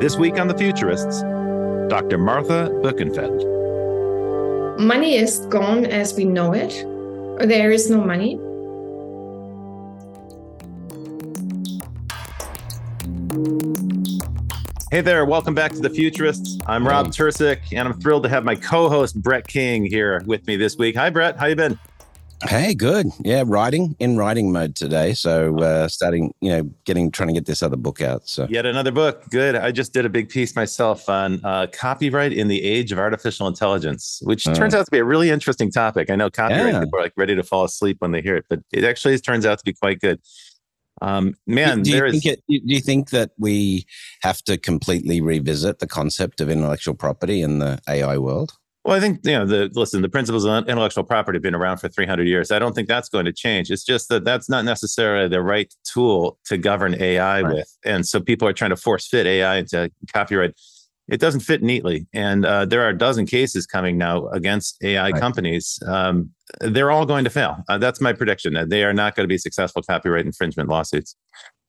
This week on The Futurists, Dr. Martha Boeckenfeld. Money is gone as we know it. There is no money. Hey there, welcome back to The Futurists. I'm Rob Tercek, and I'm thrilled to have my co-host Brett King here with me this week. Hi, Brett. How you been? Hey, good. Yeah, writing in writing mode today. So uh, starting, you know, getting trying to get this other book out. So yet another book. Good. I just did a big piece myself on uh, copyright in the age of artificial intelligence, which oh. turns out to be a really interesting topic. I know copyright yeah. people are like ready to fall asleep when they hear it, but it actually turns out to be quite good. Um, man, do, do you, think it, do you think that we have to completely revisit the concept of intellectual property in the AI world? Well, I think you know the listen. The principles of intellectual property have been around for 300 years. I don't think that's going to change. It's just that that's not necessarily the right tool to govern AI right. with, and so people are trying to force fit AI into copyright. It doesn't fit neatly, and uh, there are a dozen cases coming now against AI right. companies. Um, they're all going to fail. Uh, that's my prediction. They are not going to be successful copyright infringement lawsuits.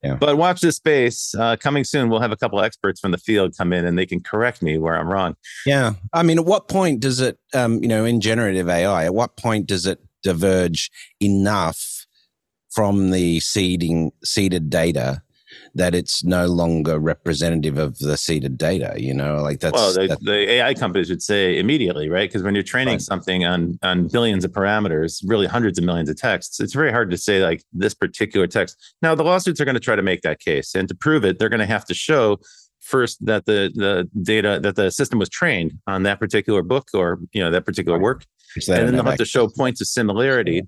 Yeah. But watch this space. Uh, coming soon, we'll have a couple experts from the field come in and they can correct me where I'm wrong. Yeah. I mean, at what point does it, um, you know, in generative AI, at what point does it diverge enough from the seeding seeded data that it's no longer representative of the seeded data. You know, like that's well, the, the AI companies would say immediately, right? Because when you're training right. something on on billions of parameters, really hundreds of millions of texts, it's very hard to say like this particular text. Now, the lawsuits are going to try to make that case, and to prove it, they're going to have to show first that the the data that the system was trained on that particular book or you know that particular work, and then they'll have to show points of similarity.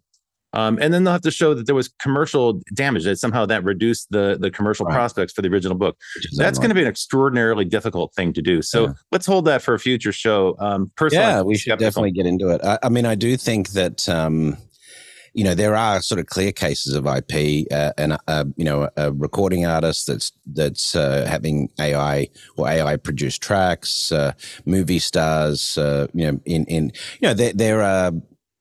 Um, and then they'll have to show that there was commercial damage that somehow that reduced the the commercial right. prospects for the original book. That's going to be an extraordinarily difficult thing to do. So yeah. let's hold that for a future show. Um, personally, yeah, we should definitely get into it. I, I, mean, I do think that. Um, you know there are sort of clear cases of IP uh, and uh, you know a recording artist that's that's uh, having AI or AI produced tracks, uh, movie stars. Uh, you know in in you know there there are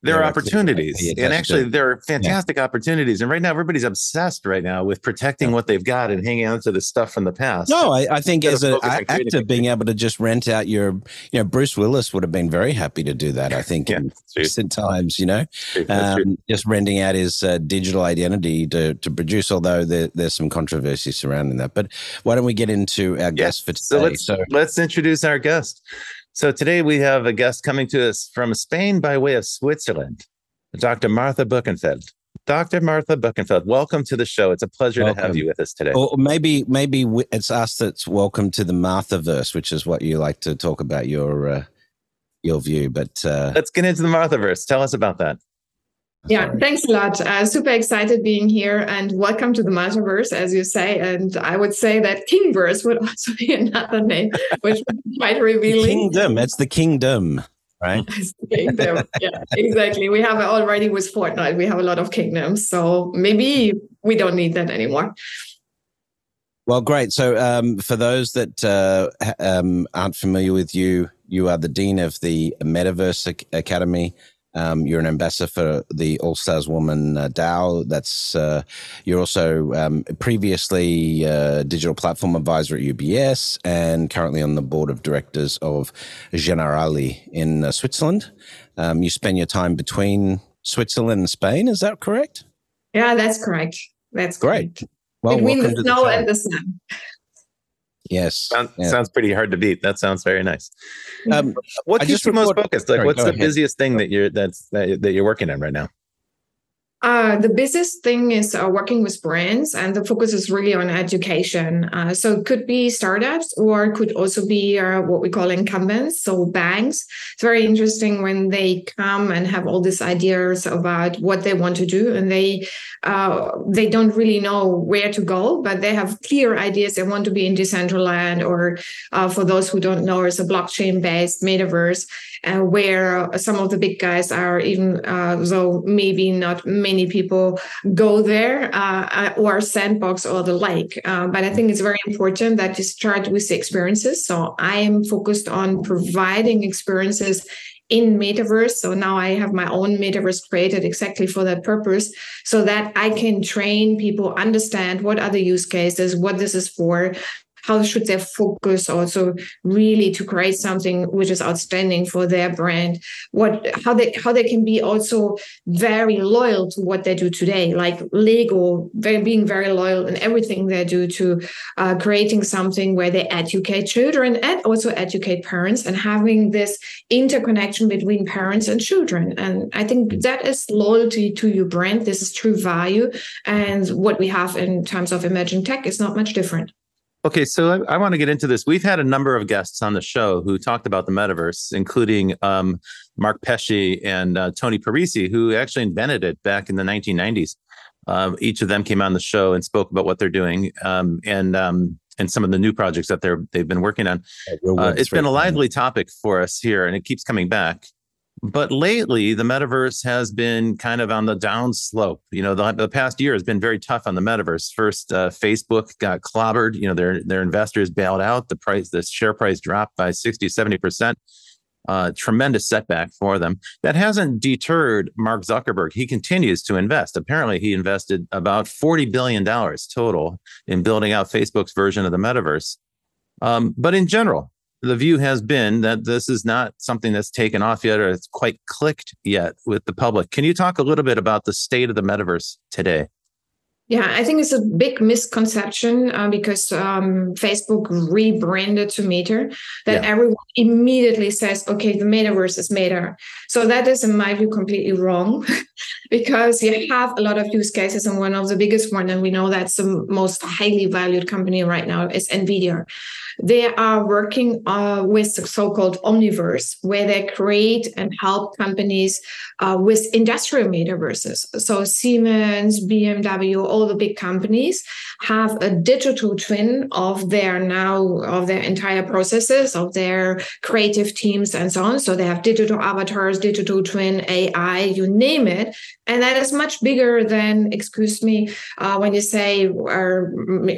there are opportunities and actually there are fantastic yeah. opportunities and right now everybody's obsessed right now with protecting what they've got and hanging on to the stuff from the past. No i, I think as an actor being able to just rent out your you know bruce willis would have been very happy to do that i think yeah, in recent times you know? Um, just renting out his uh, digital identity to, to produce although there, there's some controversy surrounding that but why don't we get into our yes. guest for today? so let's, so let's introduce our guest so today we have a guest coming to us from Spain by way of Switzerland, Dr. Martha Boeckenfeld. Dr. Martha Boeckenfeld, welcome to the show. It's a pleasure welcome. to have you with us today. Or maybe, maybe it's us that's welcome to the Martha verse, which is what you like to talk about your uh, your view. But uh, let's get into the Martha verse. Tell us about that. Yeah, thanks a lot. Uh, super excited being here and welcome to the Metaverse, as you say. And I would say that Kingverse would also be another name, which might reveal. Kingdom, it's the kingdom, right? kingdom, yeah, exactly. We have already with Fortnite, we have a lot of kingdoms. So maybe we don't need that anymore. Well, great. So, um, for those that uh, um, aren't familiar with you, you are the dean of the Metaverse Academy. Um, you're an ambassador for the All Stars Woman uh, DAO. That's uh, you're also um, previously uh, digital platform advisor at UBS and currently on the board of directors of Generali in uh, Switzerland. Um, you spend your time between Switzerland and Spain. Is that correct? Yeah, that's correct. That's great. Well, between the snow the and the sun. Yes. Sounds, yeah. sounds pretty hard to beat. That sounds very nice. Um, what keeps you most focused? Like, Sorry, what's the ahead. busiest thing that you're that's that, that you're working on right now? Uh, the busiest thing is uh, working with brands, and the focus is really on education. Uh, so it could be startups, or it could also be uh, what we call incumbents, so banks. It's very interesting when they come and have all these ideas about what they want to do, and they uh, they don't really know where to go, but they have clear ideas. They want to be in Decentraland, or uh, for those who don't know, it's a blockchain-based metaverse uh, where some of the big guys are even uh, though maybe not many people go there uh, uh or sandbox or the like. Uh, but i think it's very important that you start with the experiences. So i am focused on providing experiences in metaverse. So now i have my own metaverse created exactly for that purpose so that i can train people understand what are the use cases what this is for how should they focus also really to create something which is outstanding for their brand? What how they how they can be also very loyal to what they do today like lego very, being very loyal in everything they do to uh, creating something where they educate children and also educate parents and having this interconnection between parents and children. And i think that is loyalty to your brand. This is true value. And what we have in terms of emerging tech is not much different Okay, so I, I, want to get into this. We've had a number of guests on the show who talked about the metaverse, including um, Mark Pesce and uh, Tony Parisi, who actually invented it back in the 1990s. Um, each of them came on the show and spoke about what they're doing um, and um, and some of the new projects that they're they've been working on. Uh, it's been a lively topic for us here, and it keeps coming back. But lately, the metaverse has been kind of on the down slope. You know, the, the past year has been very tough on the metaverse. First, uh, Facebook got clobbered. You know, their their investors bailed out. The price, the share price dropped by 60, 70 percent. Uh, tremendous setback for them. That hasn't deterred Mark Zuckerberg. He continues to invest. Apparently, he invested about $40 billion total in building out Facebook's version of the metaverse. Um, but in general, the view has been that this is not something that's taken off yet or it's quite clicked yet with the public. Can you talk a little bit about the state of the metaverse today? Yeah, I think it's a big misconception uh, because um, Facebook rebranded to Meta that yeah. everyone immediately says, okay, the metaverse is Meta. So that is, in my view, completely wrong because you have a lot of use cases. And one of the biggest one, and we know that's the most highly valued company right now, is NVIDIA. They are working uh, with the so-called Omniverse, where they create and help companies uh, with industrial metaverses. So Siemens, BMW, all the big companies have a digital twin of their now of their entire processes, of their creative teams, and so on. So they have digital avatars, digital twin, AI, you name it, and that is much bigger than, excuse me, uh, when you say our,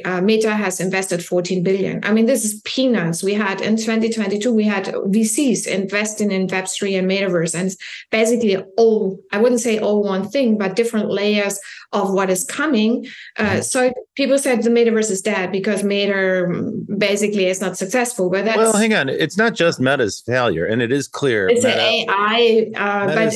uh, Meta has invested 14 billion. I mean, this is peanuts. We had in 2022, we had VCs investing in Web3 and Metaverse, and basically all, I wouldn't say all one thing, but different layers of what is coming. Uh, mm-hmm. so people said the metaverse is dead because Meta basically is not successful. But that's well, hang on, it's not just Meta's failure, and it is clear. It's Meta, AI, uh, but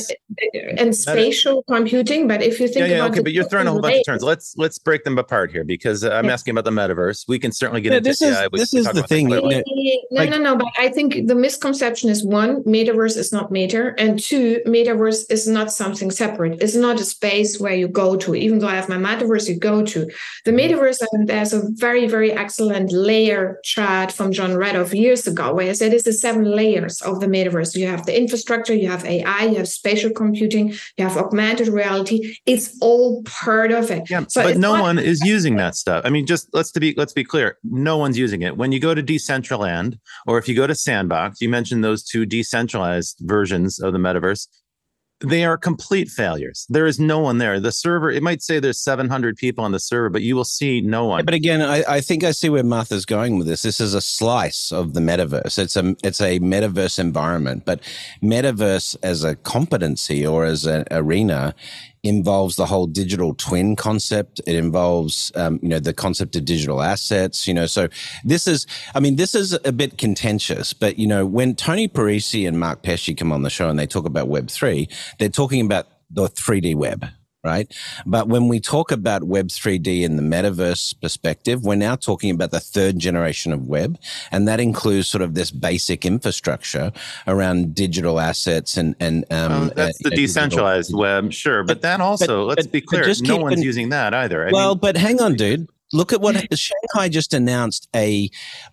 and spatial Meta, computing. But if you think yeah, yeah, about okay, but you're throwing a whole bunch of terms. Let's let's break them apart here because uh, I'm asking about the metaverse. We can certainly get yeah, into this. Is, AI. We, this is the thing. No, like, no, no. But I think the misconception is one: metaverse is not Meta, and two, metaverse is not something separate. It's not a space where you go to even though I have my metaverse you go to. The mm-hmm. And there's a very, very excellent layer chart from Jon Radoff years ago, where he said it's the seven layers of the metaverse. You have the infrastructure, you have AI, you have spatial computing, you have augmented reality. It's all part of it. Yeah, so but no not- one is using that stuff. I mean, just let's to be let's be clear, no one's using it. When you go to Decentraland or if you go to Sandbox, you mentioned those two decentralized versions of the metaverse they are complete failures. There is no one there. The server, it might say there's 700 people on the server, but you will see no one. but again, I, I, think I see where Martha's going with this. This is a slice of the metaverse. It's a it's a metaverse environment, but metaverse as a competency or as an arena involves the whole digital twin concept. It involves, um, you know, the concept of digital assets. You know, so this is, I mean, this is a bit contentious. But you know, when Tony Parisi and Mark Pesce come on the show and they talk about Web three, they're talking about the 3D web right? But when we talk about Web 3D in the metaverse perspective, we're now talking about the third generation of web. And that includes sort of this basic infrastructure around digital assets and, and, um, that's uh, the decentralized digital. web, sure. But, but then also, but, let's but, be clear, no one's using that either. I well, mean, but hang on, dude. Look at what Shanghai just announced a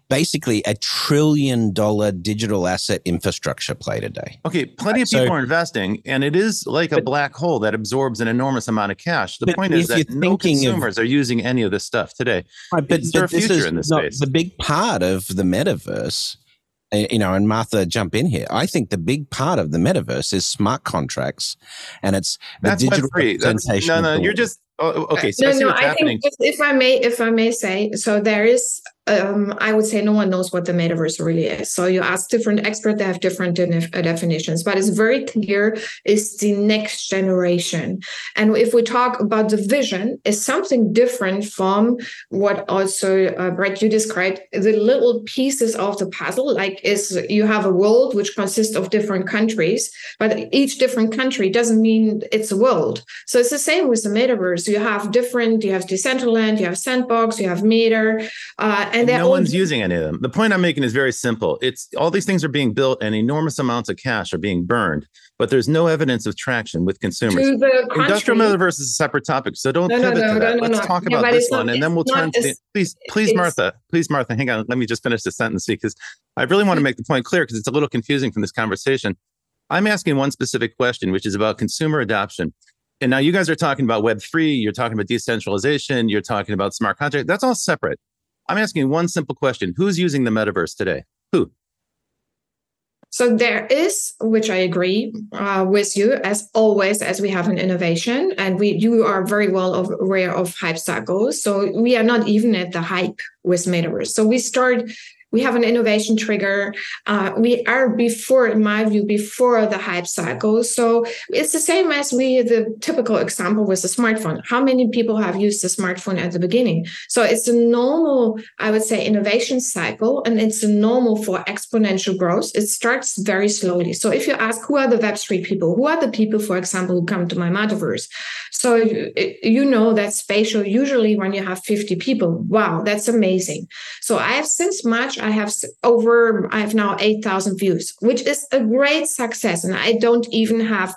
basically a trillion dollar digital asset infrastructure play today. Okay, plenty of people so, are investing, and it is like but, a black hole that absorbs an enormous amount of cash. The point is that no consumers of, are using any of this stuff today. Right, but, is but a future in this space? The big part of the metaverse eh, you know, and Martha, jump in here. I think the big part of the metaverse is smart contracts, and it's the That's digital representation. No, no, you're just Oh, okay. So no, no. I think if I may, if I may say, so there is um, I would say no one knows what the metaverse really is. So you ask different experts, they have different uh, definitions, but it's very clear it's the next generation. And if we talk about the vision, it's something different from what also uh, Brett you described the little pieces of the puzzle. Like is you have a world which consists of different countries, but each different country doesn't mean it's a world. So it's the same with the metaverse. So you have different. You have Decentraland, you have Sandbox, you have Meta. Uh, and no one's using any of them. The point I'm making is very simple. It's all these things are being built and enormous amounts of cash are being burned, but there's no evidence of traction with consumers. Industrial metaverse is a separate topic, so don't no, pivot no, no, to that. Let's talk yeah, about this one, not, and then we'll turn to the, please, please, Martha, please, Martha, hang on. Let me just finish the sentence because I really want to make the point clear because it's a little confusing from this conversation. I'm asking one specific question, which is about consumer adoption. And now you guys are talking about Web3, you're talking about decentralization, you're talking about smart contract. That's all separate. I'm asking one simple question Who's using the metaverse today? Who? So there is, which I agree uh, with you, as always, as we have an innovation, and we you are very well aware of hype cycles. So we are not even at the hype with metaverse. So we start we have an innovation trigger. Uh, we are before, in my view, before the hype cycle. So it's the same as we, the typical example with the smartphone. How many people have used the smartphone at the beginning? So it's a normal, I would say, innovation cycle, and it's a normal for exponential growth. It starts very slowly. So if you ask who are the Web3 people, who are the people, for example, who come to my metaverse? So you know that spatial, usually when you have 50 people, wow, that's amazing. So I have since March, I have over, I have now 8,000 views, which is a great success. And I don't even have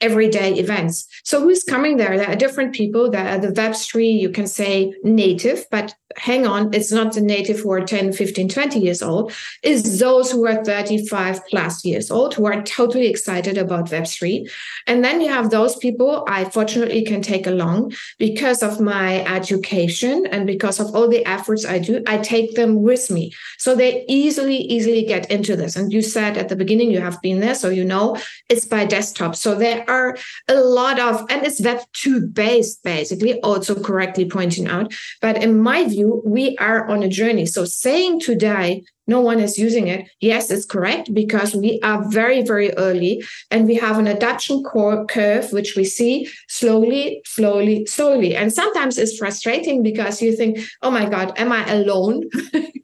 everyday events. So who's coming there? There are different people. There are the Web3, you can say native, but hang on, it's not the native who are 10, 15, 20 years old, is those who are 35 plus years old who are totally excited about Web3. And then you have those people I fortunately can take along because of my education and because of all the efforts I do, I take them with me. So they easily, easily get into this. And you said at the beginning, you have been there, so you know it's by desktop. So there are a lot of, and it's Web2 based, basically, also correctly pointing out. But in my view, you, we are on a journey. So saying today no one is using it. Yes, it's correct because we are very, very early and we have an adoption curve, which we see slowly, slowly, slowly. And sometimes it's frustrating because you think, oh my God, am I alone?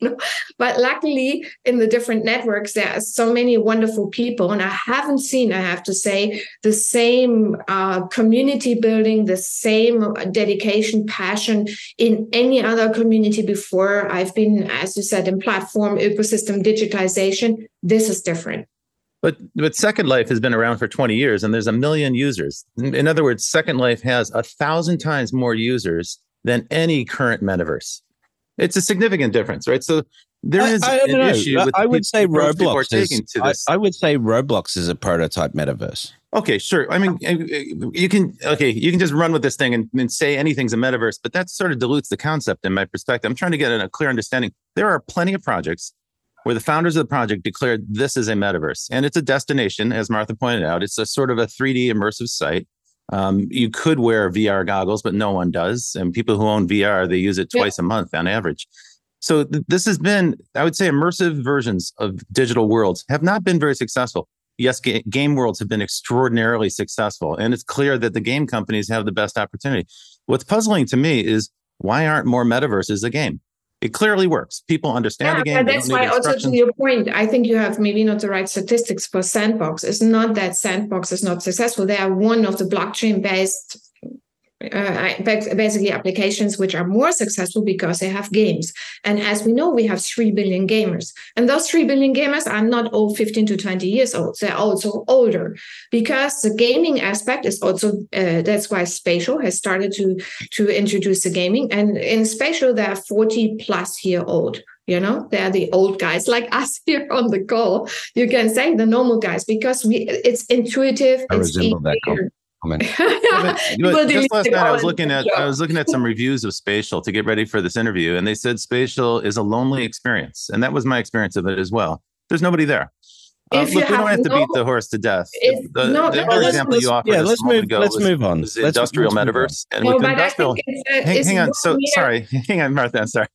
but luckily, in the different networks, there are so many wonderful people. And I haven't seen, I have to say, the same uh, community building, the same dedication, passion in any other community before. I've been, as you said, in platform ecosystem digitization, this is different. But but Second Life has been around for 20 years and there's a million users. In, in other words, Second Life has a thousand times more users than any current metaverse. It's a significant difference, right? So there is I, I an know. issue with I would say Roblox is, I, I, would say Roblox is a prototype metaverse. Okay, sure. I mean, uh, you can okay, you can just run with this thing and, and say anything's a metaverse, but that sort of dilutes the concept in my perspective. I'm trying to get a clear understanding. There are plenty of projects where the founders of the project declared this is a metaverse and it's a destination, as Martha pointed out. It's a sort of a 3D immersive site. Um, you could wear VR goggles, but no one does. And people who own VR, they use it twice yeah. a month on average. So th- this has been, I would say, immersive versions of digital worlds have not been very successful. Yes, ga- game worlds have been extraordinarily successful, and it's clear that the game companies have the best opportunity. What's puzzling to me is why aren't more metaverses a game? It clearly works. People understand yeah, the game. That's why also to your point, I think you have maybe not the right statistics for Sandbox. It's not that Sandbox is not successful. They are one of the blockchain based uh, basically applications which are more successful because they have games. And as we know, we have 3 billion gamers. And those 3 billion gamers are not all 15 to 20 years old. They're also older because the gaming aspect is also, uh, that's why Spatial has started to, to introduce the gaming. And in Spatial, they're 40 plus year old you know they're the old guys like us here on the call you can say the normal guys because we it's intuitive I it's resemble comment. just last night, I was looking at I was looking at some reviews of Spatial to get ready for this interview, and they said Spatial is a lonely experience, and that was my experience of it as well. There's nobody there. Uh, look, we don't have to no, beat the horse to death. The, no, the no, example you offered yeah, let's move. Let's was, move on. Was industrial let's metaverse, and no, with industrial, it's, hang, hang on. So sorry, hang on, Martha. I'm sorry.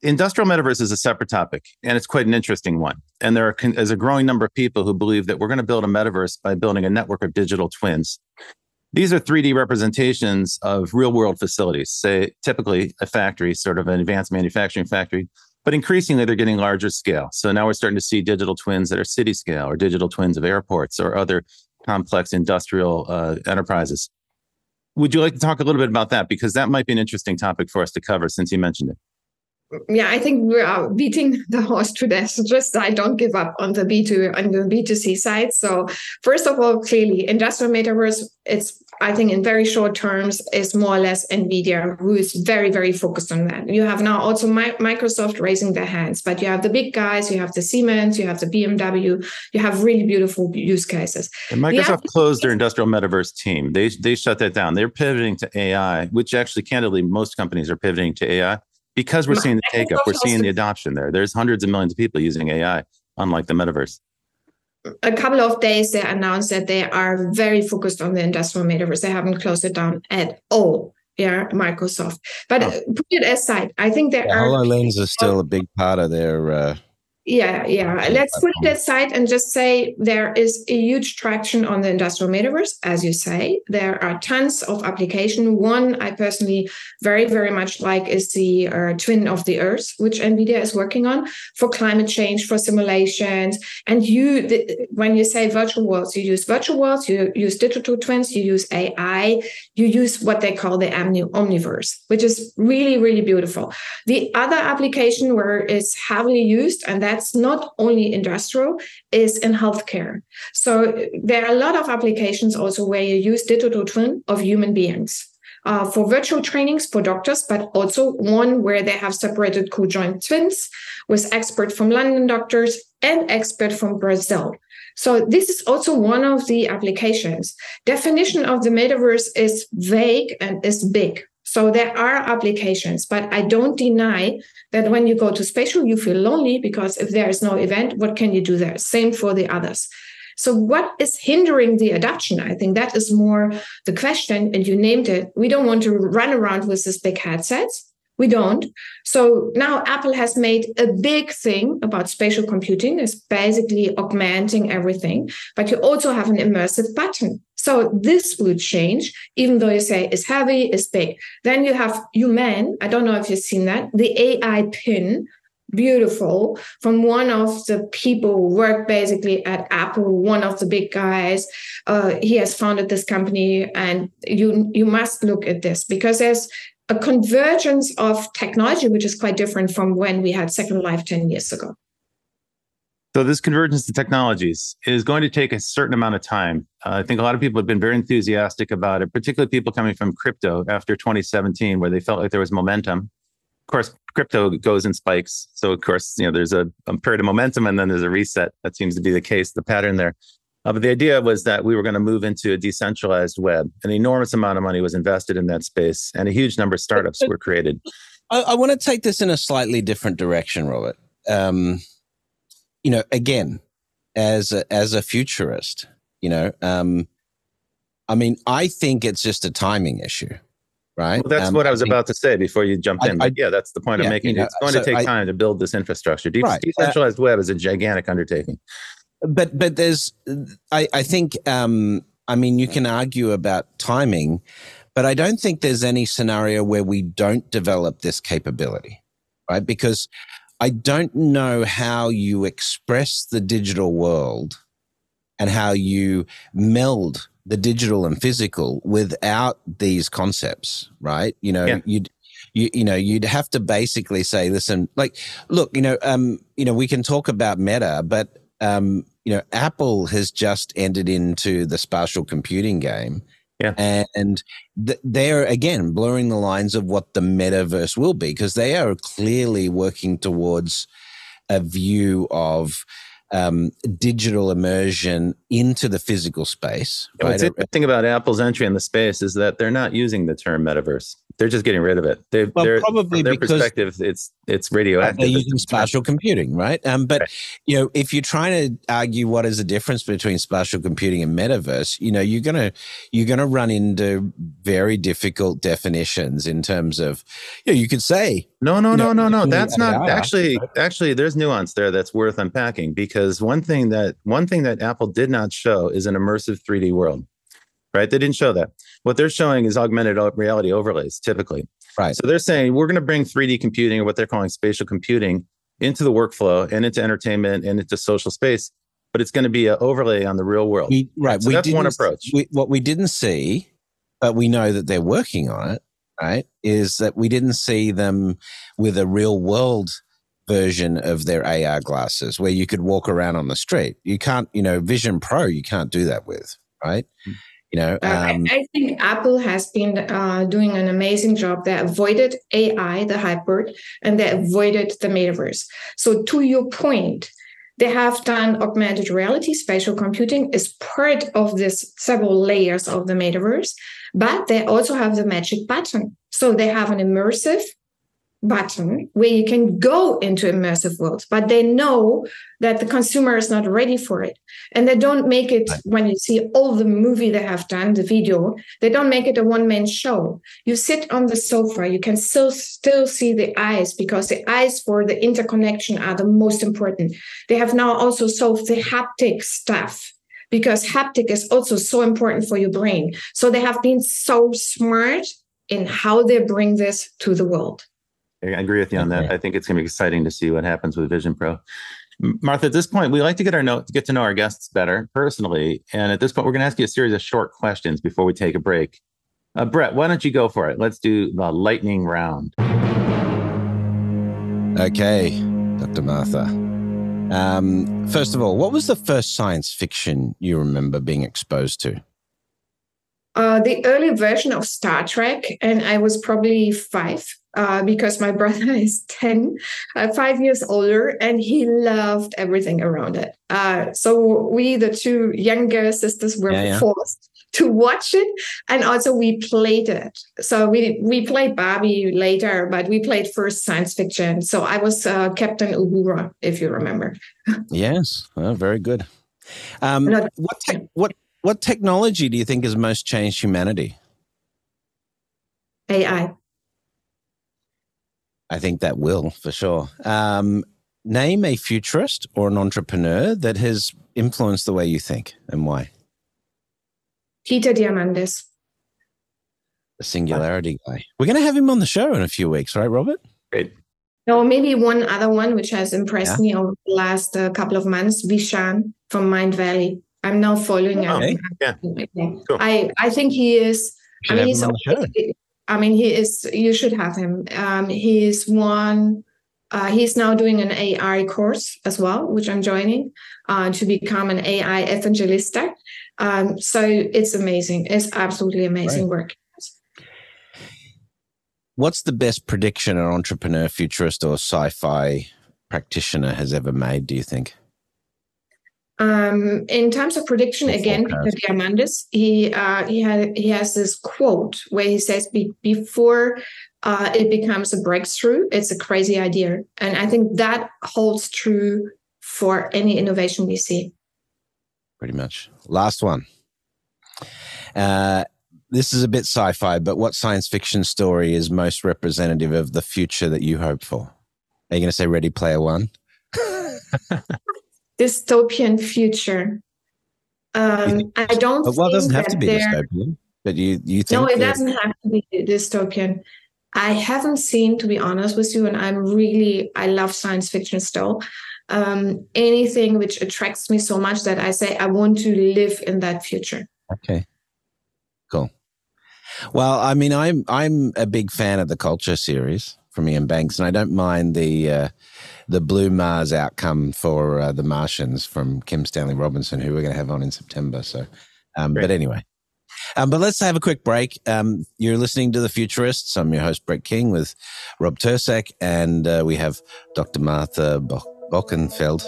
industrial metaverse is a separate topic, and it's quite an interesting one. And there are is a growing number of people who believe that we're going to build a metaverse by building a network of digital twins. These are 3D representations of real world facilities, say typically a factory, sort of an advanced manufacturing factory, but increasingly they're getting larger scale. So now we're starting to see digital twins that are city scale or digital twins of airports or other complex industrial uh, enterprises. Would you like to talk a little bit about that? Because that might be an interesting topic for us to cover since you mentioned it yeah, I think we are beating the horse to death. Just I don't give up on the B two on the B two C side. So first of all, clearly, industrial metaverse. It's I think in very short terms is more or less Nvidia, who is very very focused on that. You have now also my, Microsoft raising their hands, but you have the big guys, you have the Siemens, you have the BMW, you have really beautiful use cases. And Microsoft closed their industrial metaverse team. They they shut that down. They're pivoting to AI, which actually, candidly, most companies are pivoting to AI because we're seeing the take up, we're seeing the adoption there. There's hundreds of millions of people using AI, unlike the metaverse. A couple of days they announced that they are very focused on the industrial metaverse. They haven't closed it down at all. Yeah, Microsoft. But oh. put it aside, I think there yeah, are HoloLens is still a big part of their uh, yeah, yeah. Let's put it aside and just say there is a huge traction on the industrial metaverse, as you say. There are tons of application. One I personally very, very much like is the uh, twin of the Earth, which NVIDIA is working on for climate change, for simulations. And you, the, when you say virtual worlds, you use virtual worlds, you use digital twins, you use AI, you use what they call the omniverse, which is really, really beautiful. The other application where it's heavily used, and that's not only industrial, is in healthcare. So there are a lot of applications also where you use digital twin of human beings. Uh, for virtual trainings for doctors, but also one where they have separated co-joint twins with expert from London doctors and expert from Brazil. So this is also one of the applications. Definition of the metaverse is vague and is big. So there are applications, but I don't deny that when you go to spatial, you feel lonely because if there is no event, what can you do there? Same for the others. So, what is hindering the adoption? I think that is more the question, and you named it. We don't want to run around with this big headsets. We don't. So now Apple has made a big thing about spatial computing, is basically augmenting everything, but you also have an immersive button. So this will change, even though you say it's heavy, it's big. Then you have Humane. I don't know if you've seen that. The AI pin, beautiful, from one of the people who work basically at Apple, one of the big guys. Uh, he has founded this company, and you you must look at this because there's a convergence of technology, which is quite different from when we had Second Life 10 years ago. So, this convergence of technologies is going to take a certain amount of time. Uh, I think a lot of people have been very enthusiastic about it, particularly people coming from crypto after 2017, where they felt like there was momentum. Of course, crypto goes in spikes. So, of course, you know, there's a, a period of momentum and then there's a reset. That seems to be the case, the pattern there. Uh, but the idea was that we were going to move into a decentralized web. An enormous amount of money was invested in that space, and a huge number of startups were created. I, I want to take this in a slightly different direction, Robert. Um, you know, again, as a, as a futurist, you know, um, I mean, I think it's just a timing issue, right? Well, that's um, what I was I about to say before you jumped in. I, I, yeah, that's the point yeah, I'm making. You know, it's going so to take time to build this infrastructure. De- right. Decentralized uh, web is a gigantic undertaking but but there's I I think um I mean you can argue about timing, but I don't think there's any scenario where we don't develop this capability, right? Because I don't know how you express the digital world and how you meld the digital and physical without these concepts, right? You know, yeah. you'd you you know you'd have to basically say listen like look you know um you know we can talk about meta but um you know, Apple has just entered into the spatial computing game. Yeah. And th- they're again blurring the lines of what the metaverse will be because they are clearly working towards a view of um, digital immersion into the physical space. Yeah, right? The thing about Apple's entry in the space is that they're not using the term metaverse. They're just getting rid of it. They, well, they're, probably from their because perspective, it's it's radioactive. they're using spatial computing, right? Um, but Right. you know, if you're trying to argue what is the difference between spatial computing and metaverse, you know, you're gonna you're gonna run into very difficult definitions in terms of, you know, you could say No, no, no, know, no, no. That's not actually actually there's nuance there that's worth unpacking because one thing that one thing that Apple did not show is an immersive 3D world. Right? They didn't show that. What they're showing is augmented reality overlays typically. Right. So they're saying we're going to bring 3D computing or what they're calling spatial computing into the workflow and into entertainment and into social space, but it's going to be an overlay on the real world. we right. So we that's one approach. We, what we didn't see, but we know that they're working on it. Right, is that we didn't see them with a real world version of their AR glasses where you could walk around on the street. You can't, you know, Vision Pro. You can't do that with, right? Hmm. You know, Uh, I- um, I think Apple has been uh, doing an amazing job. They avoided AI, the hype word, and they avoided the metaverse. So, to your point, they have done augmented reality, spatial computing is part of this several layers of the metaverse, but they also have the magic button. So, they have an immersive button where you can go into immersive worlds, but they know that the consumer is not ready for it. And they don't make it when you see all the movie they have done, the video, they don't make it a one-man show. You sit on the sofa, you can still still see the eyes because the eyes for the interconnection are the most important. They have now also solved the haptic stuff because haptic is also so important for your brain. So they have been so smart in how they bring this to the world. I agree with you on that. Okay. I think it's going to be exciting to see what happens with Vision Pro. Martha, at this point, we like to get our note, get to know our guests better personally. And at this point, we're going to ask you a series of short questions before we take a break. Uh, Brett, why don't you go for it? Let's do the lightning round. okay, Dr. Martha. Um, first of all, what was the first science fiction you remember being exposed to? Uh, the early version of Star Trek, and I was probably five uh, because my brother is 10, uh, five years older, and he loved everything around it. Uh, so we, the two younger sisters, were Yeah, yeah. forced to watch it, and also we played it. So we we played Barbie later, but we played first science fiction. So I was uh, Captain Uhura, if you remember. Yes, oh, very good. Um, what, te- what, what technology do you think has most changed humanity? AI. I think that will for sure. Um, name a futurist or an entrepreneur that has influenced the way you think and why. Peter Diamandis. The singularity guy. We're going to have him on the show in a few weeks, right, Robert? Great. No, maybe one other one which has impressed Yeah. me over the last uh, couple of months, Vishen from Mindvalley. I'm now following him. Okay. Yeah. Cool. I, I think he is, I mean, he's, him on the show. I mean, he is, you should have him. Um, he is one, uh, he's now doing an AI course as well, which I'm joining uh, to become an AI evangelista. Um, so it's amazing. It's absolutely amazing work. What's the best prediction an entrepreneur, futurist, or sci-fi practitioner has ever made? Do you think? Um, in terms of prediction, Or again, Peter. Diamandis, he uh, he had he has this quote where he says, Be- "Before uh, it becomes a breakthrough, it's a crazy idea," and I think that holds true for any innovation we see. Pretty much. Last one. Uh, this is a bit sci-fi, but what science fiction story is most representative of the future that you hope for? Are you going to say Ready Player One? Dystopian future. Um, I don't. Well, it doesn't have to be dystopian, but you you think No, it that- doesn't have to be dystopian. I haven't seen, to be honest with you, and I'm really, I love science fiction still. Um, anything which attracts me so much that I say I want to live in that future. Okay. Cool. Well, I mean, I'm I'm a big fan of the Culture series from Iain Banks, and I don't mind the uh, the Blue Mars outcome for uh, the Martians from Kim Stanley Robinson, who we're going to have on in September. So, um, but anyway. Um, but let's have a quick break. Um, you're listening to The Futurists. I'm your host, Brett King, with Rob Tercek, and uh, we have Dr. Martha Bo- Boeckenfeld.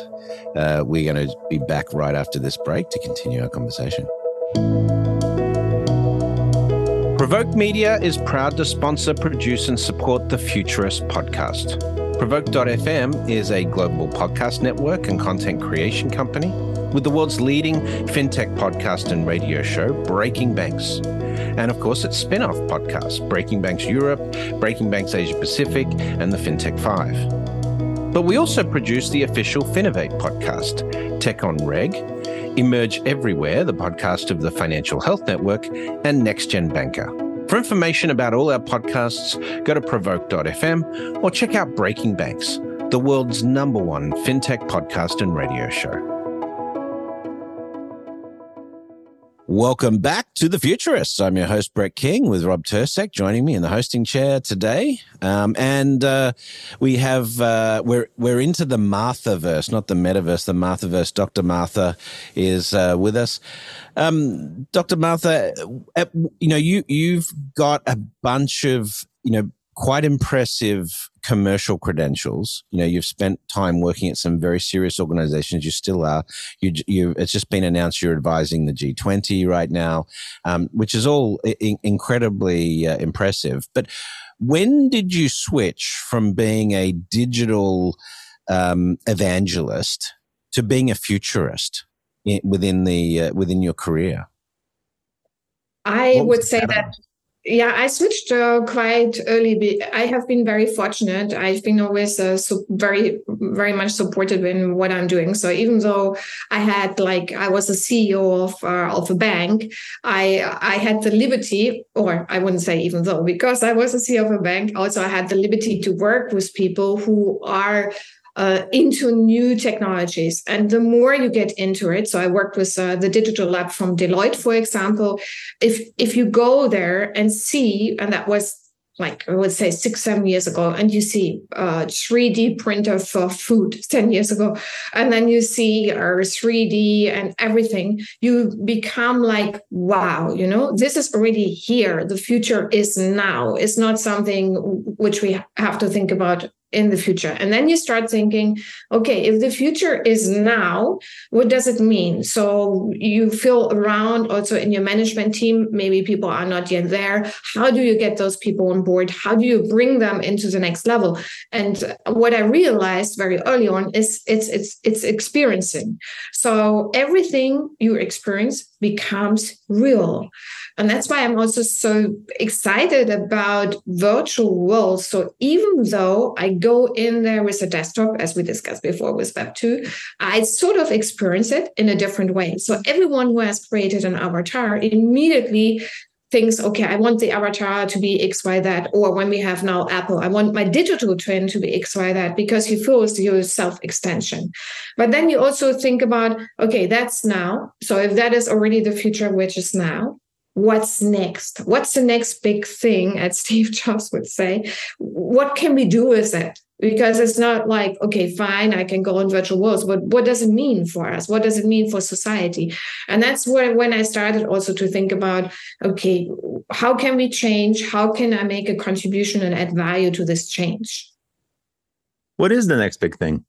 Uh, we're going to be back right after this break to continue our conversation. Provoke Media is proud to sponsor, produce, and support the Futurist podcast. Provoke.fm is a global podcast network and content creation company with the world's leading fintech podcast and radio show, Breaking Banks. And of course, its spin off podcasts, Breaking Banks Europe, Breaking Banks Asia Pacific, and the FinTech 5. But we also produce the official Finovate podcast, Tech on Reg, Emerge Everywhere, the podcast of the Financial Health Network, and Next Gen Banker. For information about all our podcasts, go to provoke.fm or check out Breaking Banks, the world's number one fintech podcast and radio show. Welcome back to the Futurists. I'm your host Brett King with Rob Tercek joining me in the hosting chair today, um, and uh, we have uh, we're we're into the Marthaverse, not the metaverse, the Marthaverse. Dr. Martha is uh, with us. Um, Dr. Martha, you know you you've got a bunch of you know quite impressive commercial credentials. You know, you've spent time working at some very serious organizations. You still are. You, you it's just been announced you're advising the G20 right now, um, which is all I- incredibly uh, impressive. But when did you switch from being a digital um, evangelist to being a futurist in, within the uh, within your career? I would say that yeah, I switched uh, quite early. I have been very fortunate. I've been always uh, so very, very much supported in what I'm doing. So even though I had like I was a CEO of uh, of a bank, I I had the liberty, or I wouldn't say even though, because I was a CEO of a bank, also I had the liberty to work with people who are uh, into new technologies. And the more you get into it, so I worked with uh, the digital lab from Deloitte, for example. If if you go there and see, and that was like I would say six, seven years ago, and you see a uh, 3D printer for food 10 years ago, and then you see our 3D and everything, you become like, wow, you know, this is already here. The future is now. It's not something which we have to think about in the future. And then you start thinking, okay, if the future is now, what does it mean? So you feel around also in your management team, maybe people are not yet there. How do you get those people on board? How do you bring them into the next level? And what I realized very early on is it's it's it's experiencing. So everything you experience becomes real. And that's why I'm also so excited about virtual worlds. So even though I go in there with a desktop, as we discussed before with Web 2, I sort of experience it in a different way. So everyone who has created an avatar immediately thinks, okay, I want the avatar to be X, Y, that. Or when we have now Apple, I want my digital twin to be X, Y, that, because you feels your self extension. But then you also think about, okay, that's now. So if that is already the future, which is now, what's next? What's the next big thing, as Steve Jobs would say? What can we do with it? Because it's not like, okay, fine, I can go on virtual worlds, but what does it mean for us? What does it mean for society? And that's where when I started also to think about, okay, how can we change? How can I make a contribution and add value to this change? What is the next big thing?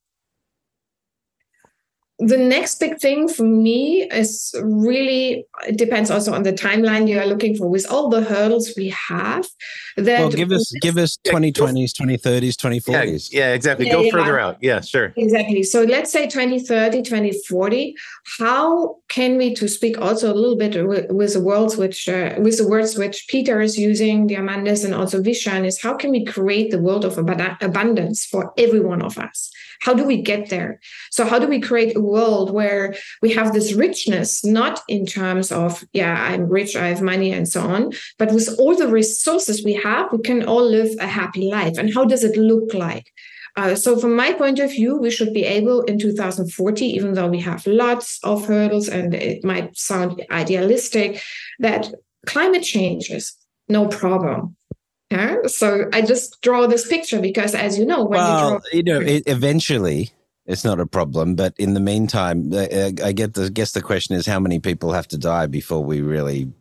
The next big thing for me is really it depends also on the timeline you are looking for. With all the hurdles we have that well give us give us 2020s 2030s 2040s yeah, yeah exactly. Yeah, go yeah. further out. Yeah sure. Exactly. So let's say 2030 2040 how can we to speak also a little bit with, with the words which uh, with the words which peter is using diamandis and also vishen is how can we create the world of ab- abundance for every one of us? How do we get there? So how do we create a world where we have this richness not in terms of yeah i'm rich i have money and so on but with all the resources we have we can all live a happy life and how does it look like uh, so, from my point of view, we should be able in 2040, even though we have lots of hurdles and it might sound idealistic, that climate change is no problem. Yeah. So I just draw this picture because, as you know, when well, you, draw- you know, it, eventually it's not a problem. But in the meantime, uh, I get the guess the question is how many people have to die before we really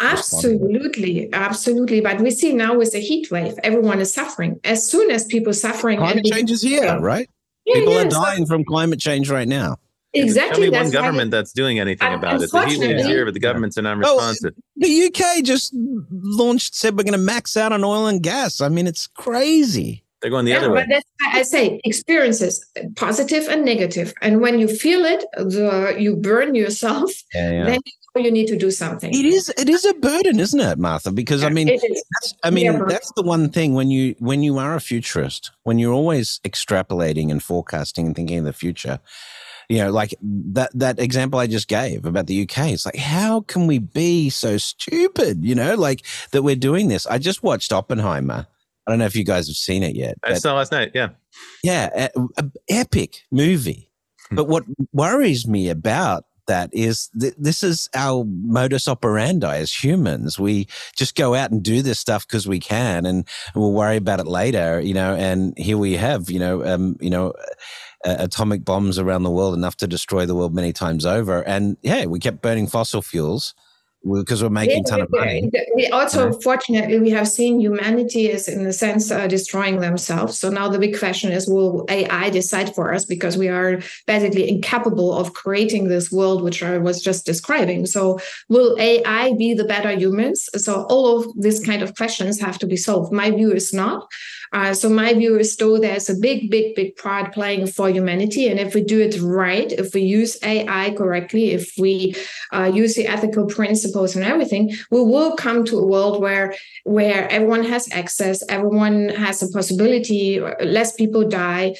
Absolutely, absolutely. But we see now with the heat wave, everyone is suffering. As soon as people suffering, climate change is here, right? Yeah, people yeah, are dying so, from climate change right now. Exactly. Tell me one government that's doing anything about it. The heat waves here, but the governments are non-responsive. the UK just launched, said we're going to max out on oil and gas. I mean, it's crazy. They're going the yeah, other way. But that's I say experiences, positive and negative. And when you feel it, the you burn yourself, yeah, yeah. then you need to do something. It is it is a burden, isn't it, Martha? Because yeah, I mean that's, I mean that's the one thing when you when you are a futurist, when you're always extrapolating and forecasting and thinking of the future, you know, like that that example I just gave about the UK. It's like, how can we be so stupid? You know, like that we're doing this. I just watched Oppenheimer. I don't know if you guys have seen it yet. I saw last night. Yeah, yeah, a, a epic movie. Hmm. but what worries me about that is th- this is our modus operandi as humans. We just go out and do this stuff because we can, and we'll worry about it later. You know, and here we have, you know, um, you know uh, atomic bombs around the world enough to destroy the world many times over. And yeah, we kept burning fossil fuels because we're making a ton of money. We also, yeah. fortunately, we have seen humanity is in a sense uh, destroying themselves. So now the big question is, will AI decide for us? Because we are basically incapable of creating this world, which I was just describing. So will AI be the better humans? So all of these kind of questions have to be solved. My view is not. Uh, so my view is still there's a big, big, big part playing for humanity. And if we do it right, if we use AI correctly, if we uh, use the ethical principles and everything, we will come to a world where where everyone has access, everyone has a possibility, less people die,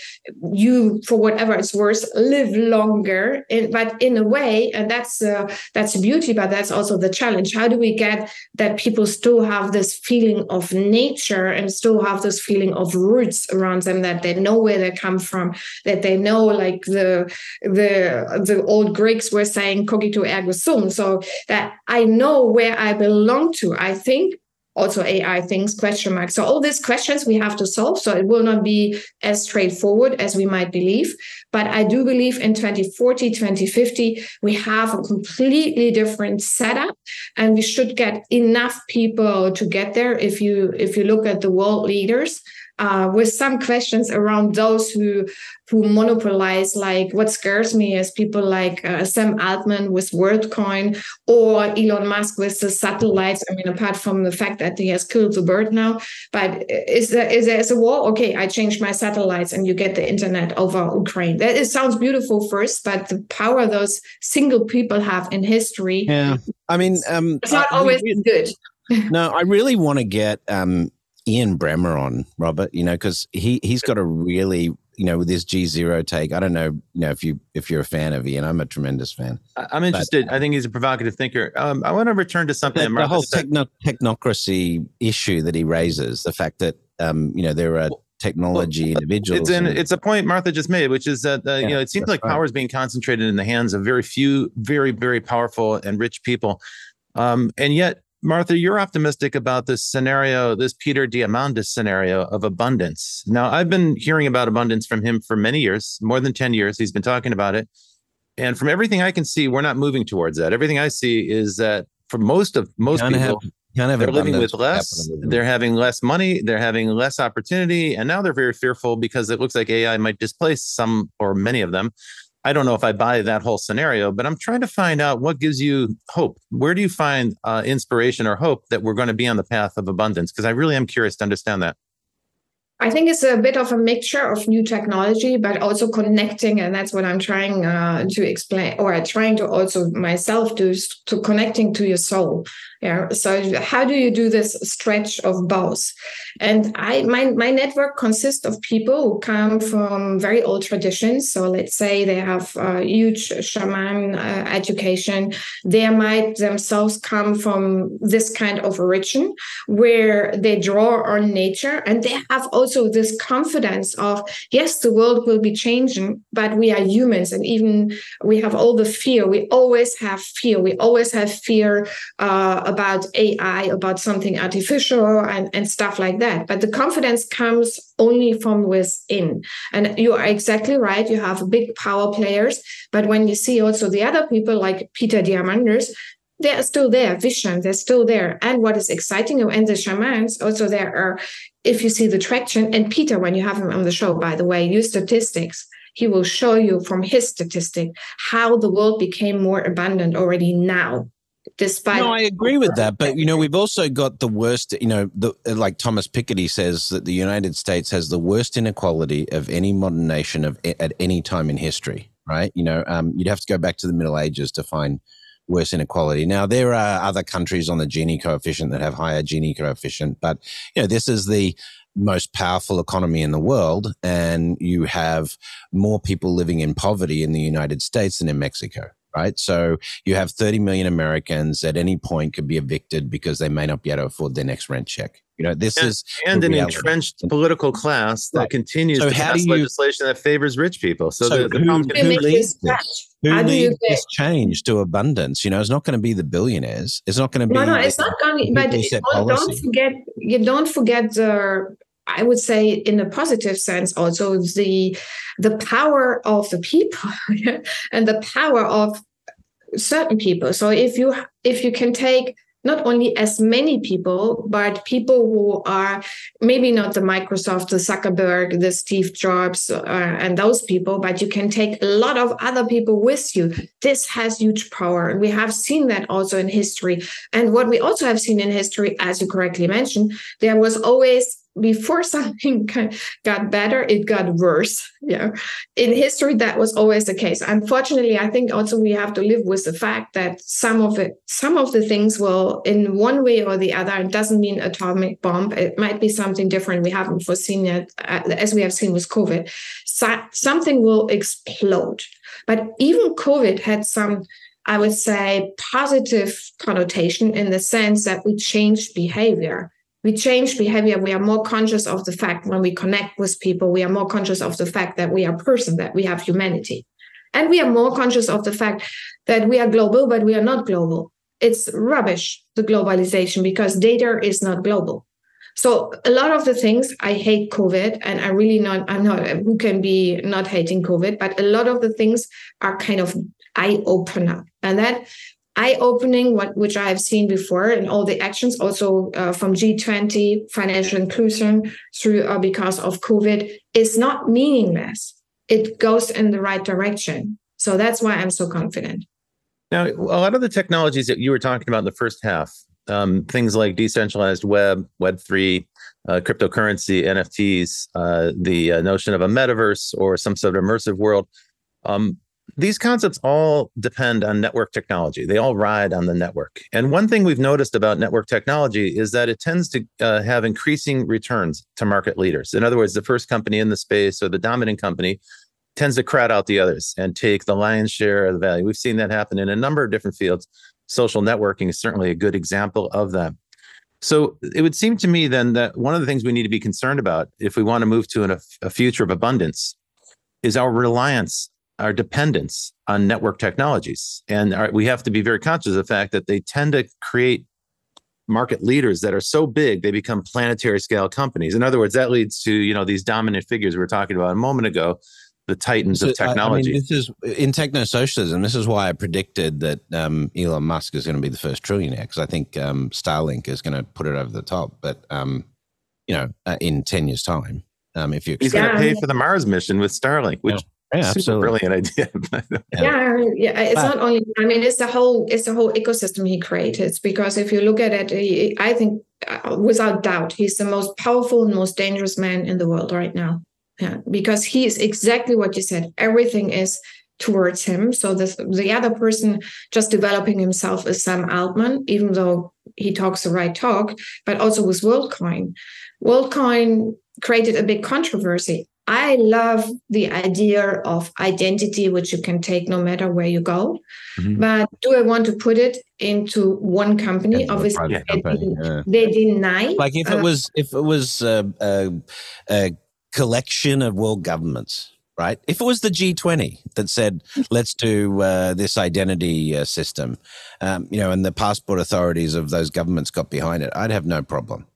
you, for whatever it's worth, live longer. In, but in a way, and that's uh, that's beauty, but that's also the challenge. How do we get that people still have this feeling of nature and still have this feeling feeling of roots around them that they know where they come from that they know like the the the old greeks were saying cogito ergo sum. So that i know where i belong to. I think also AI things, question mark. So all these questions we have to solve. So it will not be as straightforward as we might believe. But I do believe in 2040, 2050, we have a completely different setup and we should get enough people to get there. If you if you look at the world leaders, uh, with some questions around those who who monopolize. Like what scares me is people like uh, Sam Altman with WorldCoin or Elon Musk with the satellites. I mean, apart from the fact that he has killed the bird now, but is there is there is a war? Okay, I change my satellites and you get the internet over Ukraine. That it sounds beautiful first, but the power those single people have in history. Yeah, I mean, um, it's not always good. no, I really want to get um, Ian Bremmer on, Robert, you know, because he he's got a really, you know, with his G zero take. I don't know, you know, if you if you're a fan of Ian, I'm a tremendous fan. I'm interested. But, I think he's a provocative thinker. Um, I want to return to something. The, the whole techno- technocracy issue that he raises, the fact that um, you know there are technology well, individuals. It's, an, it's a point Martha just made, which is that uh, yeah, you know it seems like right. power is being concentrated in the hands of very few, very very powerful and rich people, um, and yet Martha, you're optimistic about this scenario, this Peter Diamandis scenario of abundance. Now, I've been hearing about abundance from him for many years, more than 10 years. He's been talking about it. And from everything I can see, we're not moving towards that. Everything I see is that for most of most people, have, they're living with less, they're having less money, they're having less opportunity, and now they're very fearful because it looks like AI might displace some or many of them. I don't know if I buy that whole scenario, but I'm trying to find out what gives you hope. Where do you find uh, inspiration or hope that we're going to be on the path of abundance? Because I really am curious to understand that. I think it's a bit of a mixture of new technology, but also connecting, and that's what I'm trying uh, to explain, or trying to also myself do to connecting to your soul. Yeah. So how do you do this stretch of both? And I my my network consists of people who come from very old traditions. So let's say they have a huge shaman uh, education. They might themselves come from this kind of origin where they draw on nature and they have also this confidence of yes, the world will be changing, but we are humans and even we have all the fear. We always have fear. We always have fear uh, about AI, about something artificial and, and stuff like that. But the confidence comes only from within. And you are exactly right. You have big power players. But when you see also the other people like Peter Diamandis, they are still there, vision, they're still there. And what is exciting, and the shamans also there are, if you see the traction, and Peter, when you have him on the show, by the way, use statistics he will show you from his statistic how the world became more abundant already now despite no i agree with that but you know we've also got the worst you know the, like thomas piketty says that the united states has the worst inequality of any modern nation of at any time in history right? You know um, you'd have to go back to the middle ages to find worse inequality. Now there are other countries on the gini coefficient that have higher gini coefficient but you know this is the most powerful economy in the world and you have more people living in poverty in the united states than in mexico right? So you have 30 million Americans at any point could be evicted because they may not be able to afford their next rent check. You know, this and, is and an reality. entrenched political class that right. continues so to pass you, legislation that favors rich people. So, so the, the who, who leads this? Who leads this change to abundance? You know, it's not going to be the billionaires. It's not going to be. No, no, it's not going. But don't, don't forget. You don't forget the I would say in a positive sense also the the power of the people and the power of certain people. So if you if you can take not only as many people, but people who are maybe not the Microsoft, the Zuckerberg, the Steve Jobs, uh, and those people, but you can take a lot of other people with you. This has huge power. And we have seen that also in history. And what we also have seen in history, as you correctly mentioned, there was always before something got better, it got worse. Yeah. In history, that was always the case. Unfortunately, I think also we have to live with the fact that some of it, some of the things will, in one way or the other, it doesn't mean atomic bomb. It might be something different we haven't foreseen yet, uh, as we have seen with COVID. So, something will explode. But even COVID had some I would say, positive connotation in the sense that we changed behavior we change behavior. We are more conscious of the fact when we connect with people we are more conscious of the fact that we are person that we have humanity. And we are more conscious of the fact that we are global but we are not global. It's rubbish the globalization because data is not global. So a lot of the things i hate covid and i really not i'm not who can be not hating covid but a lot of the things are kind of eye opener and that eye opening, what which I have seen before, and all the actions also uh, from G20 financial inclusion through uh, because of COVID is not meaningless. It goes in the right direction. So that's why I'm so confident. Now, a lot of the technologies that you were talking about in the first half, um, things like decentralized web, Web three, uh, cryptocurrency, NFTs, uh, the uh, notion of a metaverse or some sort of immersive world. Um, these concepts all depend on network technology. They all ride on the network. And one thing we've noticed about network technology is that it tends to uh, have increasing returns to market leaders. In other words, the first company in the space or the dominant company tends to crowd out the others and take the lion's share of the value. We've seen that happen in a number of different fields. Social networking is certainly a good example of that. So it would seem to me then that one of the things we need to be concerned about if we want to move to an, a future of abundance is our reliance our dependence on network technologies. And our, we have to be very conscious of the fact that they tend to create market leaders that are so big they become planetary scale companies. In other words, that leads to you know these dominant figures we were talking about a moment ago, the titans so, of technology. I mean, this is in techno socialism. This is why I predicted that um, Elon Musk is going to be the first trillionaire because I think um, Starlink is going to put it over the top. But um, you know, uh, in ten years' time, um, if you he's going to pay for the Mars mission with Starlink, which yeah, Super brilliant idea. yeah, yeah. It's not only. I mean, it's the whole. It's the whole ecosystem he created. Because if you look at it, he, I think, uh, without doubt, he's the most powerful and most dangerous man in the world right now. Yeah, because he is exactly what you said. Everything is towards him. So the the other person just developing himself is Sam Altman, even though he talks the right talk, but also with WorldCoin. WorldCoin created a big controversy I love the idea of identity, which you can take no matter where you go. Mm-hmm. But do I want to put it into one company? Obviously, they, company. Yeah. they, deny. Like if it uh, was if it was a, a, a collection of world governments, right? If it was the G20 that said, let's do uh, this identity uh, system, um, you know, and the passport authorities of those governments got behind it, I'd have no problem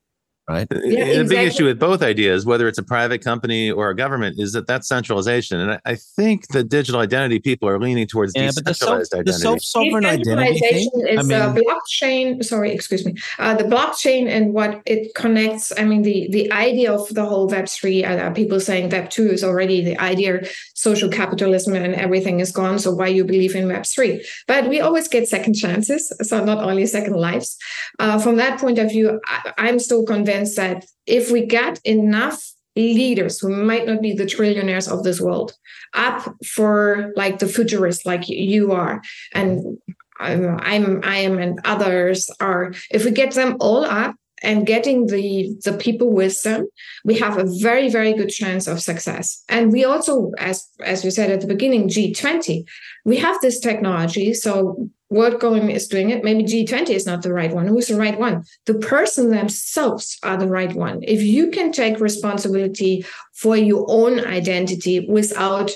right? Yeah, the big issue with both ideas, whether it's a private company or a government, is that that's centralization. And I, I think the digital identity people are leaning towards yeah, decentralized but the self, identity. The self-sovereign identity thing, is I mean, blockchain. Sorry, excuse me. Uh, the blockchain and what it connects. I mean, the the idea of the whole Web three. Uh, people saying Web two is already the idea. Social capitalism and everything is gone. So why you believe in Web three? But we always get second chances. So not only second lives. Uh, from that point of view, I, I'm still convinced convinced that if we get enough leaders who might not be the trillionaires of this world up for like the futurists like you are and I'm, I'm I am and others are if we get them all up and getting the the people with them we have a very very good chance of success and we also as as we said at the beginning g20 we have this technology so WorldCoin is doing it. Maybe G20 is not the right one. Who's the right one? The person themselves are the right one. If you can take responsibility for your own identity without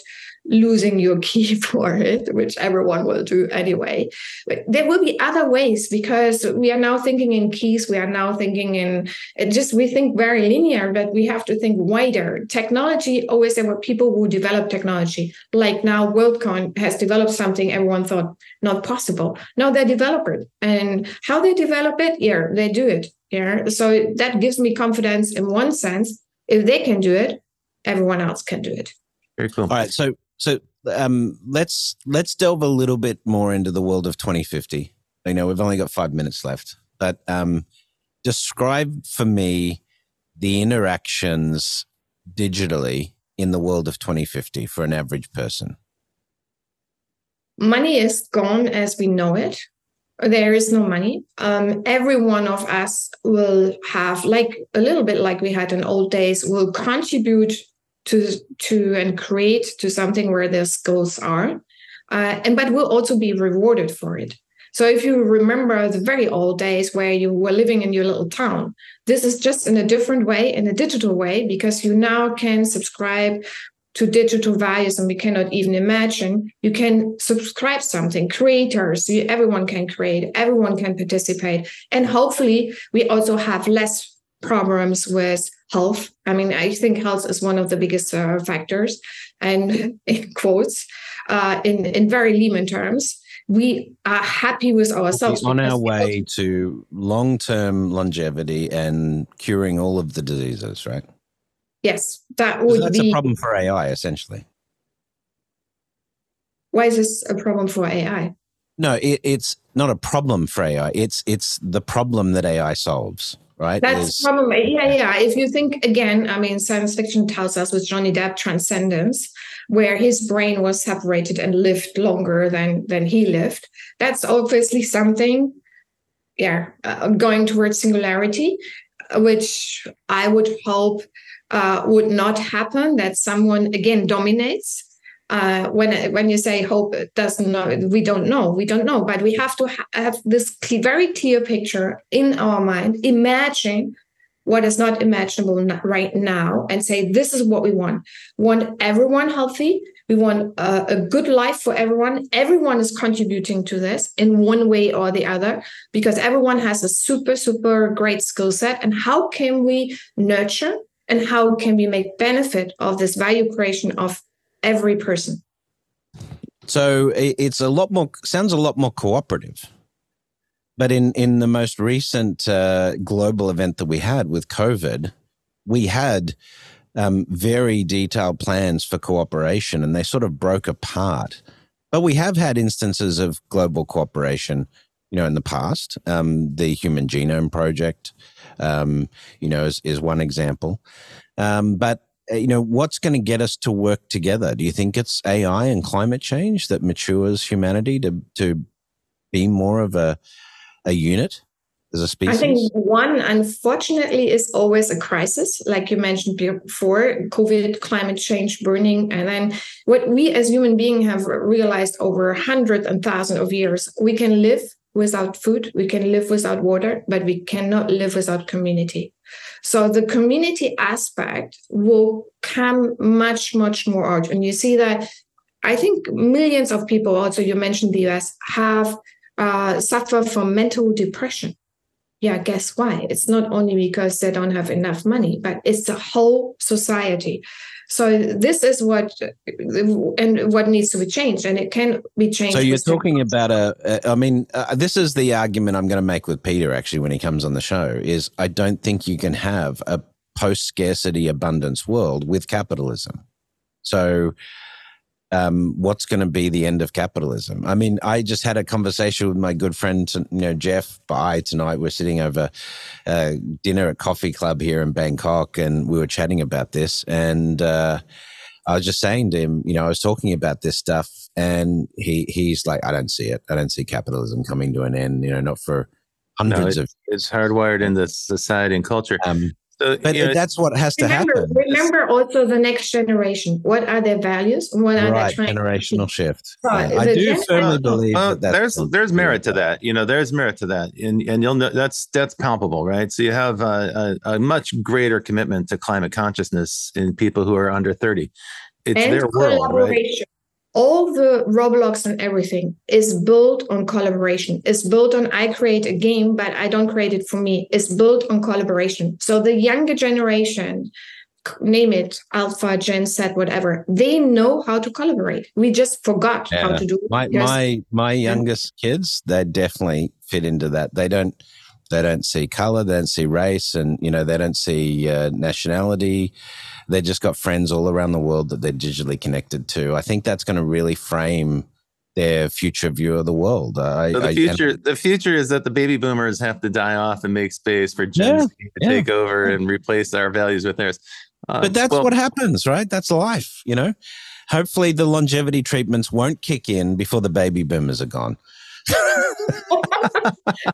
losing your key for it, which everyone will do anyway. But there will be other ways because we are now thinking in keys. We are now thinking in just we think very linear, but we have to think wider. Technology always there were people who develop technology. Like now, WorldCoin has developed something everyone thought not possible. Now they develop it, and how they develop it, yeah, they do it. Yeah, so that gives me confidence in one sense. If they can do it, everyone else can do it. Very cool. All right, so so um, let's let's delve a little bit more into the world of 2050. I know we've only got five minutes left, but um, describe for me the interactions digitally in the world of 2050 for an average person. Money is gone as we know it. There is no money. Um, every one of us will have, like a little bit like we had in old days, will contribute to to and create to something where their skills are uh, and but will also be rewarded for it. So if you remember the very old days where you were living in your little town this is just in a different way in a digital way because you now can subscribe to digital values and we cannot even imagine. You can subscribe something creators everyone can create everyone can participate and hopefully we also have less problems with health. I mean, I think health is one of the biggest uh, factors. And in quotes, uh, in in very layman terms, we are happy with ourselves. on our way to long term longevity and curing all of the diseases, right? Yes, that would that's be a problem for AI, essentially. Why is this a problem for AI? No, it, it's not a problem for AI. It's it's the problem that AI solves right? That's is... probably yeah, yeah. If you think again, I mean, science fiction tells us with Johnny Depp transcendence, where his brain was separated and lived longer than than he lived. That's obviously something, yeah, uh, going towards singularity, which I would hope uh, would not happen. That someone again dominates uh, when when you say hope doesn't know, we don't know, we don't know, but we have to ha- have this cl- very clear picture in our mind, imagine what is not imaginable right now, and say this is what we want. We want everyone healthy. We want a, a good life for everyone. Everyone is contributing to this in one way or the other because everyone has a super super great skill set. And how can we nurture and how can we make benefit of this value creation of every person. So it's a lot more sounds a lot more cooperative. But in in the most recent uh, global event that we had with COVID, we had um, very detailed plans for cooperation, and they sort of broke apart. But we have had instances of global cooperation, you know, in the past. Um, the Human Genome Project, um, you know, is, is one example. Um, but Uh, you know, what's going to get us to work together? Do you think it's AI and climate change that matures humanity to to be more of a a unit as a species? I think one, unfortunately, is always a crisis, like you mentioned before, COVID, climate change, burning, and then what we as human beings have realized over hundreds and thousands of years, we can live without food, we can live without water, but we cannot live without community. So the community aspect will come much, much more out. And you see that I think millions of people, also you mentioned the US, have uh, suffer from mental depression. Yeah, guess why? It's not only because they don't have enough money, but it's the whole society. So this is what and what needs to be changed, and it can be changed. So you're talking about a, a. I mean, uh, this is the argument I'm going to make with Peter actually when he comes on the show. Is I don't think you can have a post scarcity abundance world with capitalism. So um, what's going to be the end of capitalism? I mean, I just had a conversation with my good friend, you know, Jeff By tonight. We're sitting over uh, dinner at Coffee Club here in Bangkok, and we were chatting about this. And uh, I was just saying to him, you know, I was talking about this stuff, and he he's like, I don't see it. I don't see capitalism coming to an end. You know, not for hundreds no, of. It's hardwired into society and culture. Um, so, but you know, that's what has to happen. Remember also the next generation. What are their values? What are right, they generational shift. Right. I do firmly believe well, that there's there's merit to that. You know, there's merit to that, and and you'll know that's that's palpable, right? So you have a, a, a much greater commitment to climate consciousness in people who are under thirty. It's and their world, right? All the Roblox and everything is built on collaboration. It's built on I create a game, but I don't create it for me. It's built on collaboration. So the younger generation, name it Alpha, Gen Z, whatever, they know how to collaborate. We just forgot yeah. how to do it. My my my youngest kids, they definitely fit into that. They don't they don't see color, they don't see race, and you know they don't see uh, nationality they just got friends all around the world that they're digitally connected to. I think that's going to really frame their future view of the world. Uh, so the future, I, the future is that the baby boomers have to die off and make space for Gen yeah, Z to yeah. take over and replace our values with theirs. Uh, but that's well, what happens, right? That's life, you know. Hopefully, the longevity treatments won't kick in before the baby boomers are gone.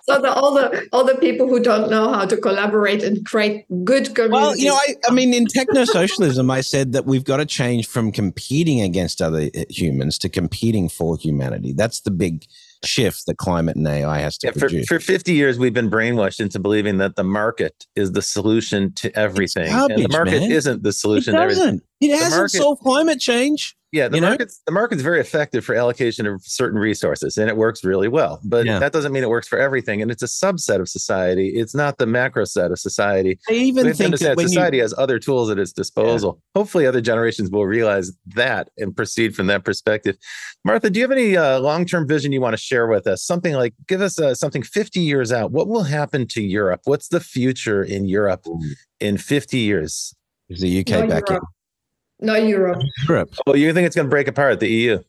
so the, all the all the people who don't know how to collaborate and create good communities. Well, you know, I, I mean, in techno socialism, I said that we've got to change from competing against other uh, humans to competing for humanity. That's the big shift that climate and AI has to yeah, produce. For, for 50 years, we've been brainwashed into believing that the market is the solution to everything. Garbage, and the market man. isn't the solution. It doesn't. It hasn't market, solved climate change. Yeah, the you market's know? the market's very effective for allocation of certain resources, and it works really well. But yeah. that doesn't mean it works for everything, and it's a subset of society. It's not the macro set of society. I even think that society you... has other tools at its disposal. Yeah. Hopefully, other generations will realize that and proceed from that perspective. Martha, do you have any uh, long term vision you want to share with us? Something like give us uh, something fifty years out. What will happen to Europe? What's the future in Europe in fifty years? Is the UK no, back Europe. in? Not Europe. Europe. Well, you think it's going to break apart the EU?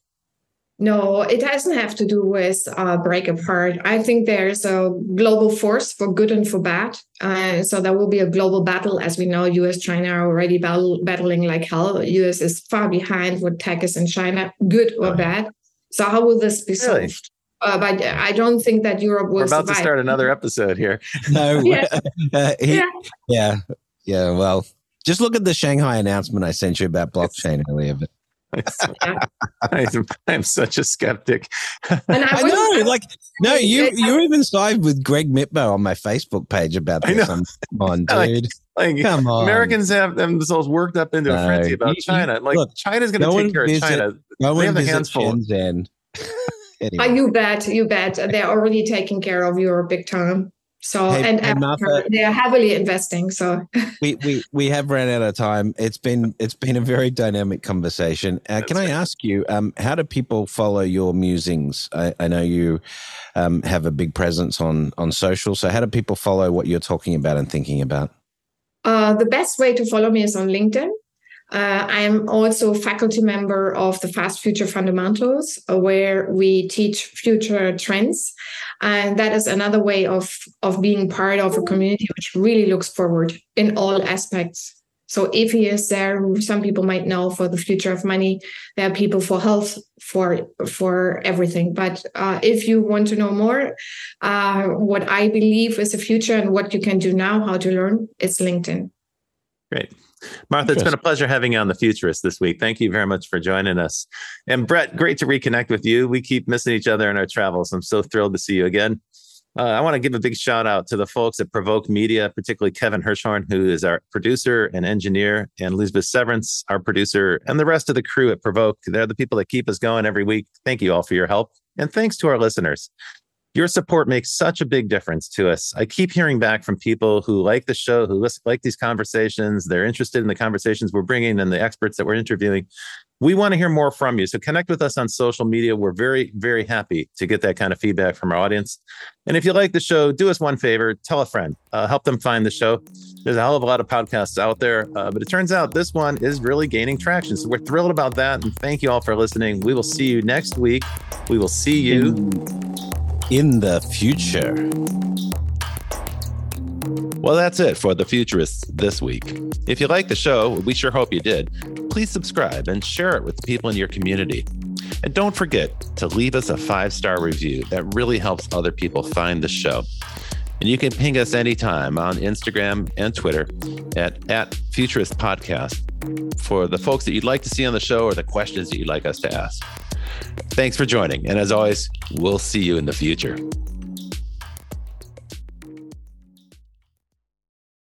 No, it doesn't have to do with uh, break apart. I think there's a global force for good and for bad. Uh, so there will be a global battle. As we know, US, China are already battle, battling like hell. US is far behind what tech is in China, good or bad. So how will this be solved? Really? Uh, but I don't think that Europe will. We're about survive. to start another episode here. no, yeah. Uh, he, yeah, yeah, yeah. Well, just look at the Shanghai announcement I sent you about blockchain earlier. But I am such a skeptic. I, I, know, like, no, you you even sided with Greg Mitbo on my Facebook page about this. Come on, dude. Like, like, Come on. Americans have themselves worked up into no, a frenzy about you, China. Like, look, China's going to take care visit, of China. No they have a hands full. anyway. uh, you bet, you bet. They're already taking care of Europe big time. So hey, and hey, Martha, they're heavily investing. So we, we we have ran out of time. It's been it's been a very dynamic conversation. Uh, can I ask you, um, how do people follow your musings? I, I know you um, have a big presence on on social. So how do people follow what you're talking about and thinking about? Uh, the best way to follow me is on LinkedIn. Uh, I am also a faculty member of the Fast Future Fundamentals, uh, where we teach future trends. And that is another way of, of being part of a community which really looks forward in all aspects. So IFI is there, some people might know for the future of money. There are people for health, for for everything. But uh, if you want to know more, uh, what I believe is the future and what you can do now, how to learn, it's LinkedIn. Great. Martha, it's been a pleasure having you on The Futurist this week. Thank you very much for joining us. And Brett, great to reconnect with you. We keep missing each other in our travels. I'm so thrilled to see you again. Uh, I want to give a big shout out to the folks at Provoke Media, particularly Kevin Hirschhorn, who is our producer and engineer, and Elizabeth Severance, our producer, and the rest of the crew at Provoke. They're the people that keep us going every week. Thank you all for your help. And thanks to our listeners. Your support makes such a big difference to us. I keep hearing back from people who like the show, who listen, like these conversations. They're interested in the conversations we're bringing and the experts that we're interviewing. We want to hear more from you. So connect with us on social media. We're very, very happy to get that kind of feedback from our audience. And if you like the show, do us one favor tell a friend, uh, help them find the show. There's a hell of a lot of podcasts out there, uh, but it turns out this one is really gaining traction. So we're thrilled about that. And thank you all for listening. We will see you next week. We will see you in the future. Well, that's it for The Futurists this week. If you like the show, we sure hope you did, please subscribe and share it with the people in your community. And don't forget to leave us a five star review. That really helps other people find the show. And you can ping us anytime on Instagram and Twitter at, at Futurist Podcast for the folks that you'd like to see on the show or the questions that you'd like us to ask. Thanks for joining. And as always, we'll see you in the future.